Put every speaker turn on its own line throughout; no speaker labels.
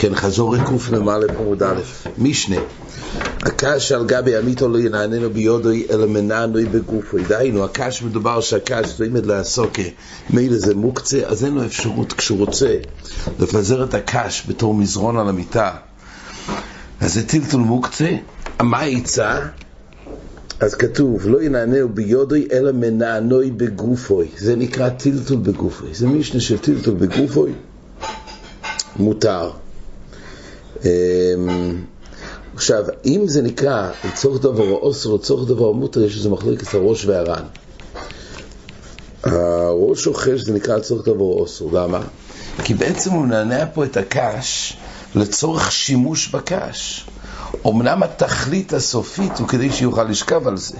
כן, חזור נאמר עמוד א', משנה. הקש על גבי עמיתו לא ינעננו ביודוי אלא מנענוי בגופוי. דהיינו, הקש מדובר שהקש זה עמד לעסוקה, מילא זה מוקצה, אז אין לו אפשרות כשהוא רוצה לפזר את הקש בתור מזרון על המיטה. אז זה טלטול מוקצה, מה יצא? אז כתוב, לא ינענהו ביודוי אלא מנענוי בגופוי. זה נקרא טלטול בגופוי. זה משנה של טלטול בגופוי. מותר. אמ, עכשיו, אם זה נקרא לצורך דבר או אוסר, לצורך דבר או מותר, יש איזה מחלקת הראש והר"ן. הראש אוכל שזה נקרא לצורך דבר או אוסר, למה? כי בעצם הוא מנענע פה את הקש לצורך שימוש בקש. אמנם התכלית הסופית הוא כדי שיוכל לשכב על זה,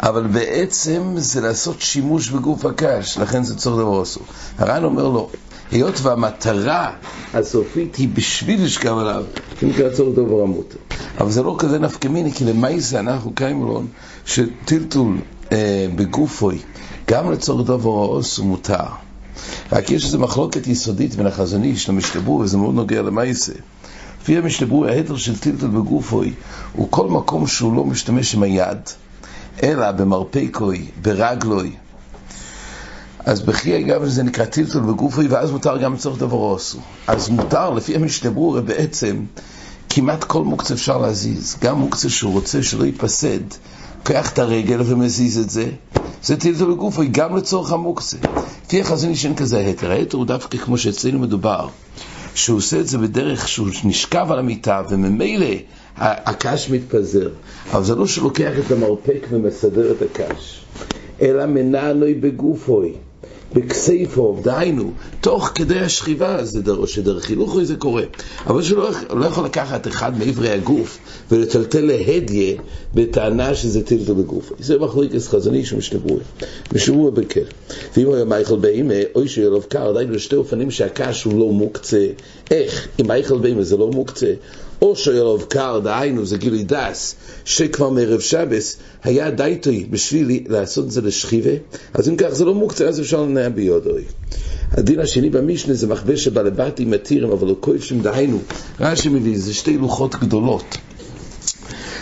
אבל בעצם זה לעשות שימוש בגוף הקש, לכן זה צורך דבר אוסר. הר"ן אומר לו, היות והמטרה הסופית היא בשביל לשכב עליו, זה נקרא צורך דבר המותר. אבל זה לא כזה נפקא מיני, כי למעשה אנחנו קיימלון שטלטול אה, בגופוי, גם לצורך דבר העוס הוא מותר. רק יש איזו מחלוקת יסודית בין החזון איש למשתברו, וזה מאוד נוגע למעשה. לפי המשתברו, ההדר של טלטול בגופוי הוא כל מקום שהוא לא משתמש עם היד, אלא במרפקוי, ברגלוי, אז בחיי גם זה נקרא טלטול בגופי, ואז מותר גם לצורך דבר אסור. אז מותר, לפי המשנה ברורה בעצם, כמעט כל מוקצה אפשר להזיז. גם מוקצה שהוא רוצה שלא ייפסד, לוקח את הרגל ומזיז את זה, זה טלטול בגופי, גם לצורך המוקצה. לפי החזון איש אין כזה היתר. היתר הוא דווקא כמו שאצלנו מדובר, שהוא עושה את זה בדרך שהוא נשכב על המיטה, וממילא הקש מתפזר. אבל זה לא שלוקח את המרפק ומסדר את הקש, אלא מנענוי בגופוי. בכסייפו, דהיינו, תוך כדי השכיבה, זה דר, שדרך הילוכו זה קורה. אבל שהוא לא, לא יכול לקחת אחד מעברי הגוף ולטלטל להדיה בטענה שזה טלטל בגוף. זה מחליקס חזוני שמשתברו, משתברו בקר. ואם הוא היה מייכל באימה, אוי שיהיה לו קר, דהיינו לשתי אופנים שהקש הוא לא מוקצה. איך? אם מייכל באימה זה לא מוקצה, או שאלוב קר, דהיינו, זה גילוי דס, שכבר מערב שבס היה דייטוי בשביל לעשות את זה לשכיבה, אז אם כך זה לא מוקצה, אז אפשר לנהל ביודוי. הדין השני במשנה זה מחווה שבלבתי מתירים, אבל הוא כואב דהיינו, רש"י מביא, זה שתי לוחות גדולות.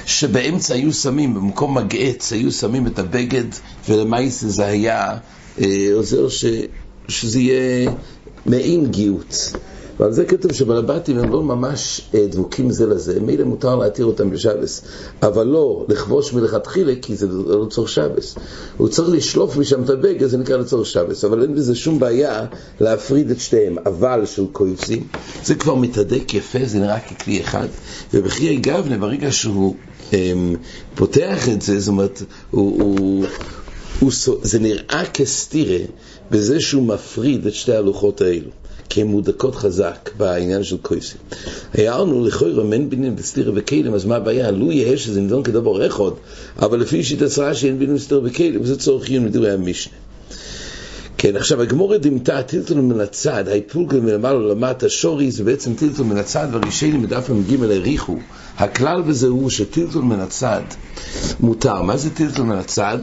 שבאמצע היו שמים, במקום מגעץ, היו שמים את הבגד, ולמעשה זה היה אה, עוזר ש, שזה יהיה מעין גיוץ. ועל זה כתוב שבלבטים הם לא ממש אה, דבוקים זה לזה, מילא מותר להתיר אותם בשבס, אבל לא לכבוש מלכתחילה, כי זה לא לצורך שבס. הוא צריך לשלוף משם את הבגד, זה נקרא לצורך שבס, אבל אין בזה שום בעיה להפריד את שתיהם. אבל של קויפסים, זה כבר מתהדק יפה, זה נראה ככלי אחד, ובחיי גבנה, ברגע שהוא הם, אמ, פותח את זה, זאת אומרת, הוא... הוא הוא, זה נראה כסתירה בזה שהוא מפריד את שתי הלוחות האלו. כי הן מודקות חזק בעניין של קויסים. הערנו לכאורה מן בינים בסתירה וכלים, אז מה הבעיה? לו יהיה שזה נדון כדבר אחד, אבל לפי שיטת שרה שאין בינים בסתירה וכלים, זה צורך עיון מדברי המשנה. כן, עכשיו הגמורה דימתה טילטול מן הצד, ההיפולגל מלמעלה למטה, שורי זה בעצם טילטול מן הצד, והרישיינים מדף מ"ג העריכו. הכלל בזה הוא שטילטול מן הצד מותר. מה זה טילטול מן הצד?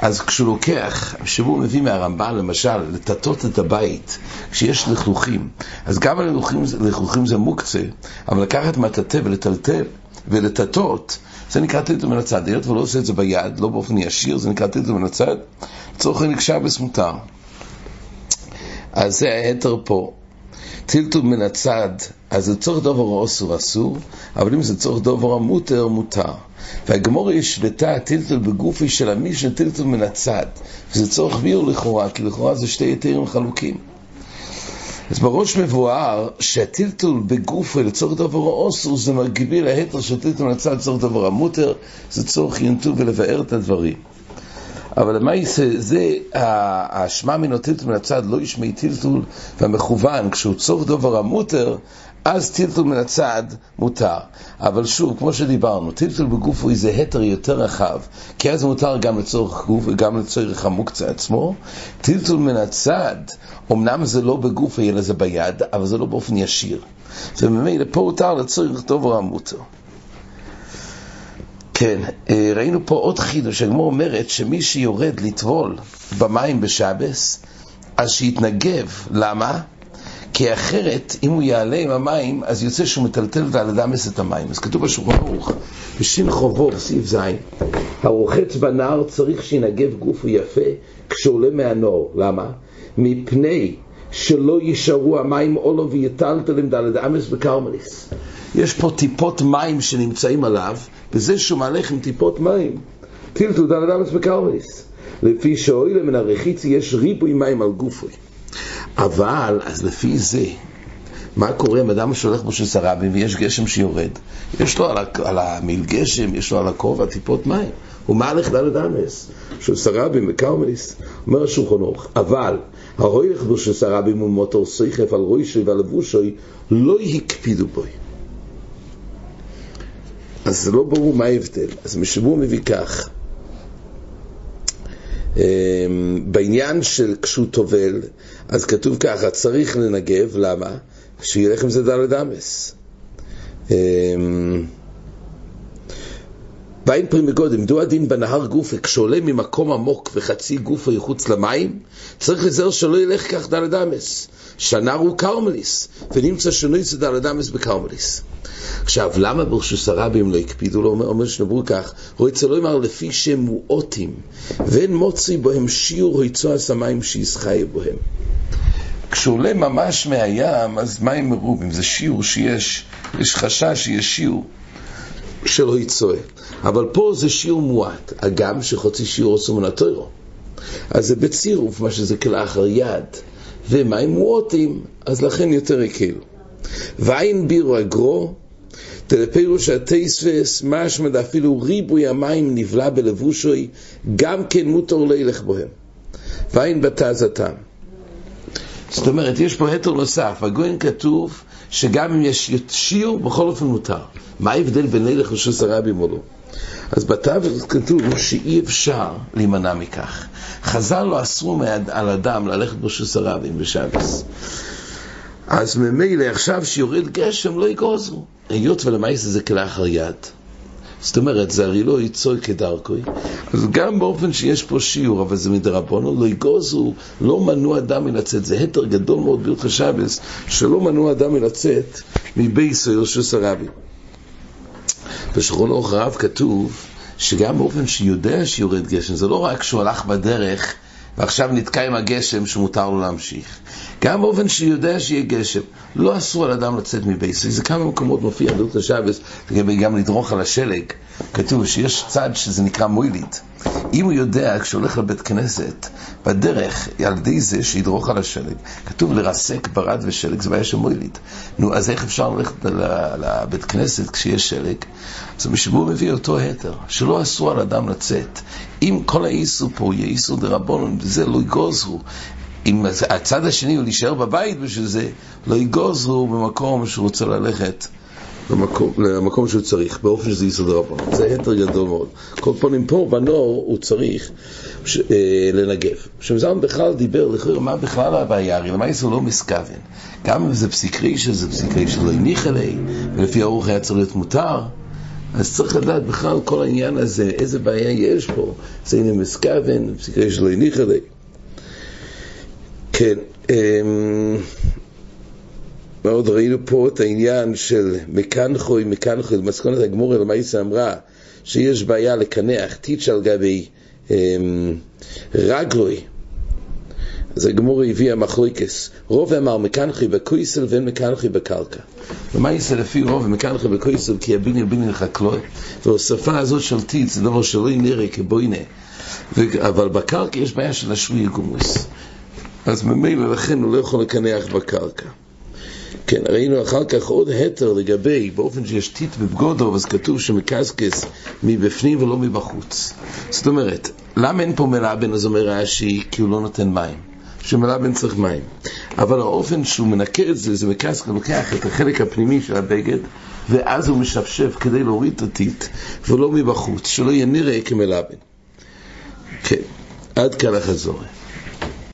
אז כשהוא לוקח, שהוא מביא מהרמב"ן למשל, לטטות את הבית, כשיש לכלוכים, אז גם הלכלוכים לכלוכים זה מוקצה, אבל לקחת מטאטא ולטלטל ולטטות, זה נקרא טלטל מן הצד. היות ולא עושה את זה ביד, לא באופן ישיר, זה נקרא טלטל מן הצד, לצורך נקשר בסמותר. אז זה ההתר פה. טלטול מן הצד, אז לצורך דובר אסור אסור, אבל אם זה צורך דובר המותר, מותר. והגמור השוותה טלטל בגופי של המשנה טלטל מן הצד, וזה צורך ביור לכאורה, כי לכאורה זה שתי יתרים חלוקים. אז בראש מבואר שהטלטול בגופי לצורך דבר האוסר זה מגביל ההתר של טלטול מן הצד לצורך דבר המותר, זה צורך ינטול ולבאר את הדברים. אבל למעשה זה האשמה טלטול מן הצד לא ישמעי טלטול והמכוון כשהוא צורך דבר המותר אז טלטול מן הצד מותר. אבל שוב, כמו שדיברנו, טלטול בגוף הוא איזה התר יותר רחב, כי אז מותר גם לצורך גוף וגם לצורך המוקצה עצמו. טלטול מן הצד, אמנם זה לא בגוף, אלא זה ביד, אבל זה לא באופן ישיר. זה ממילא פה הותר לצורך דובר המותר. כן, אה, ראינו פה עוד חידוש, הגמור אומרת שמי שיורד לטבול במים בשבס, אז שיתנגב. למה? כי אחרת, אם הוא יעלה עם המים, אז יוצא שהוא מטלטל ועל הדמס את המים. אז כתוב בשולחן ערוך, בשין חובו, סעיף ז', הרוחץ בנהר צריך שינגב גופו יפה כשעולה מהנור. למה? מפני שלא יישארו המים עולו ויטלטלים דלת אמס בקרמליס. יש פה טיפות מים שנמצאים עליו, וזה שהוא מהלך עם טיפות מים, טילטו דלת אמס בקרמליס. לפי שאוילה מן הרחיצי יש ריבוי מים על גופוי. אבל, אז לפי זה, מה קורה עם אדם שהולך בו של סרבים ויש גשם שיורד? יש לו על, על המיל גשם, יש לו על הכובע טיפות מים. הוא מהלך דלת אמס, של סרבים וקרמליס, אומר השולחן ערוך. אבל, ההוילך בו של סרבים ומוטור סייחף על רוישוי ועל לבושוי, לא הקפידו בו. אז זה לא ברור מה ההבדל. אז משבוע מביא כך. אמ, בעניין של כשהוא טובל, אז כתוב ככה, צריך לנגב, למה? שילך עם זה דלת אמס. בעין פרי מגודם, דו הדין בנהר גופה, כשעולה ממקום עמוק וחצי גופו יחוץ למים, צריך לזהר שלא ילך כך דלת אמס. שנר הוא קרמליס, ונמצא שינוי זה דלת אמס בקרמליס. עכשיו, למה ברשוס הרבים לא הקפידו לו? אומר שנאמרו כך, רוצה לא אמר לפי שהם מועוטים, ואין מוצרי בהם שיעור היצוע הסמיים שישחי בהם. כשעולה ממש מהים, אז מים מרובים, זה שיעור שיש, יש חשש שיש שיעור של היצוע. אבל פה זה שיעור מועט, הגם שחוצי שיעור עושה מנטוירו. אז זה בצירוף, מה שזה כלאחר יד, ומים מועטים, אז לכן יותר הקלו. ואין בירו אגרו, תלפירוש הטייספס, משמד אפילו ריבוי המים נבלע בלבושוי, גם כן מותר לילך בהם. ואין בתזתם. זאת אומרת, יש פה היתר נוסף, בגוין כתוב שגם אם יש שיעור, בכל אופן מותר. מה ההבדל בין לילך ושוס הרבים או לא? אז בתווך כתוב שאי אפשר להימנע מכך. חז"ל לא אסרו על אדם ללכת בשוס הרבים בשבס. אז ממילא עכשיו שיורד גשם לא יגוזרו. היות ולמעשה זה כלאחר יד. זאת אומרת, זה הרי לא יצוי כדרכוי. אז גם באופן שיש פה שיעור, אבל זה מדרבנו, לא יגוזו, לא מנוע אדם מלצאת. זה היתר גדול מאוד בהלכות שבס, שלא מנוע אדם מלצאת מבייסו ירשוס הרבי. בשכון אורך רב כתוב שגם באופן שיודע שיורד גשם, זה לא רק שהוא הלך בדרך ועכשיו נתקע עם הגשם שמותר לו להמשיך. גם באופן שיודע שיהיה גשם, לא אסור על אדם לצאת מבייסי. זה כמה מקומות מופיע בדרך השבס, לגבי גם לדרוך על השלג. כתוב שיש צד שזה נקרא מוילית. אם הוא יודע, כשהוא הולך לבית כנסת, בדרך, על ידי זה שידרוך על השלג, כתוב לרסק ברד ושלג, זה בעיה של מוילית. נו, אז איך אפשר ללכת לבית כנסת כשיש שלג? אז המשבור מביא אותו היתר, שלא אסור על אדם לצאת. אם כל האיסור פה יהיה איסור דרבנון, וזה לא יגוזרו, אם הצד השני הוא להישאר בבית בשביל זה, לא יגוזרו במקום שהוא רוצה ללכת למקום, למקום שהוא צריך, באופן שזה יסוד רבנו. זה היתר גדול מאוד. כל פנים פה בנור הוא צריך ש, אה, לנגב. שמזלמן בכלל דיבר, לכאורה, מה בכלל הבעיה? הרי למה הוא לא מסכוון? גם אם זה פסיק רישה, זה פסיק רישה לא הניח אלי, ולפי האורך היה צריך להיות מותר. אז צריך לדעת בכלל כל העניין הזה, איזה בעיה יש פה. זה הנה מסכוון, פסיק רישה לא הניח אלי. כן, מאוד ראינו פה את העניין של מקנחוי, מקנחוי, מסכונת הגמור למעשה אמרה שיש בעיה לקנח טיץ' על גבי רגלוי. אז הגמור הביאה מחלוקס. רוב אמר מקנחוי בקויסל ואין מקנחוי בקרקע. למעשה לפי רוב מקנחוי בקויסל כי הביני ביני לחקלוי, והשפה הזאת של טיץ' זה דבר שלא נראה כבוינה. אבל בקרקע יש בעיה של השוי גומוס. אז ממילא לכן הוא לא יכול לקנח בקרקע. כן, ראינו אחר כך עוד התר לגבי, באופן שיש טיט בבגודו, אז כתוב שמקסקס מבפנים ולא מבחוץ. זאת אומרת, למה אין פה מלאבן, אז אומר רש"י, כי הוא לא נותן מים. שמלאבן צריך מים. אבל האופן שהוא מנקה את זה, זה מקסקס לוקח את החלק הפנימי של הבגד, ואז הוא משפשף כדי להוריד את הטיט, ולא מבחוץ, שלא יהיה נראה כמלאבן. כן, עד כאן החזור.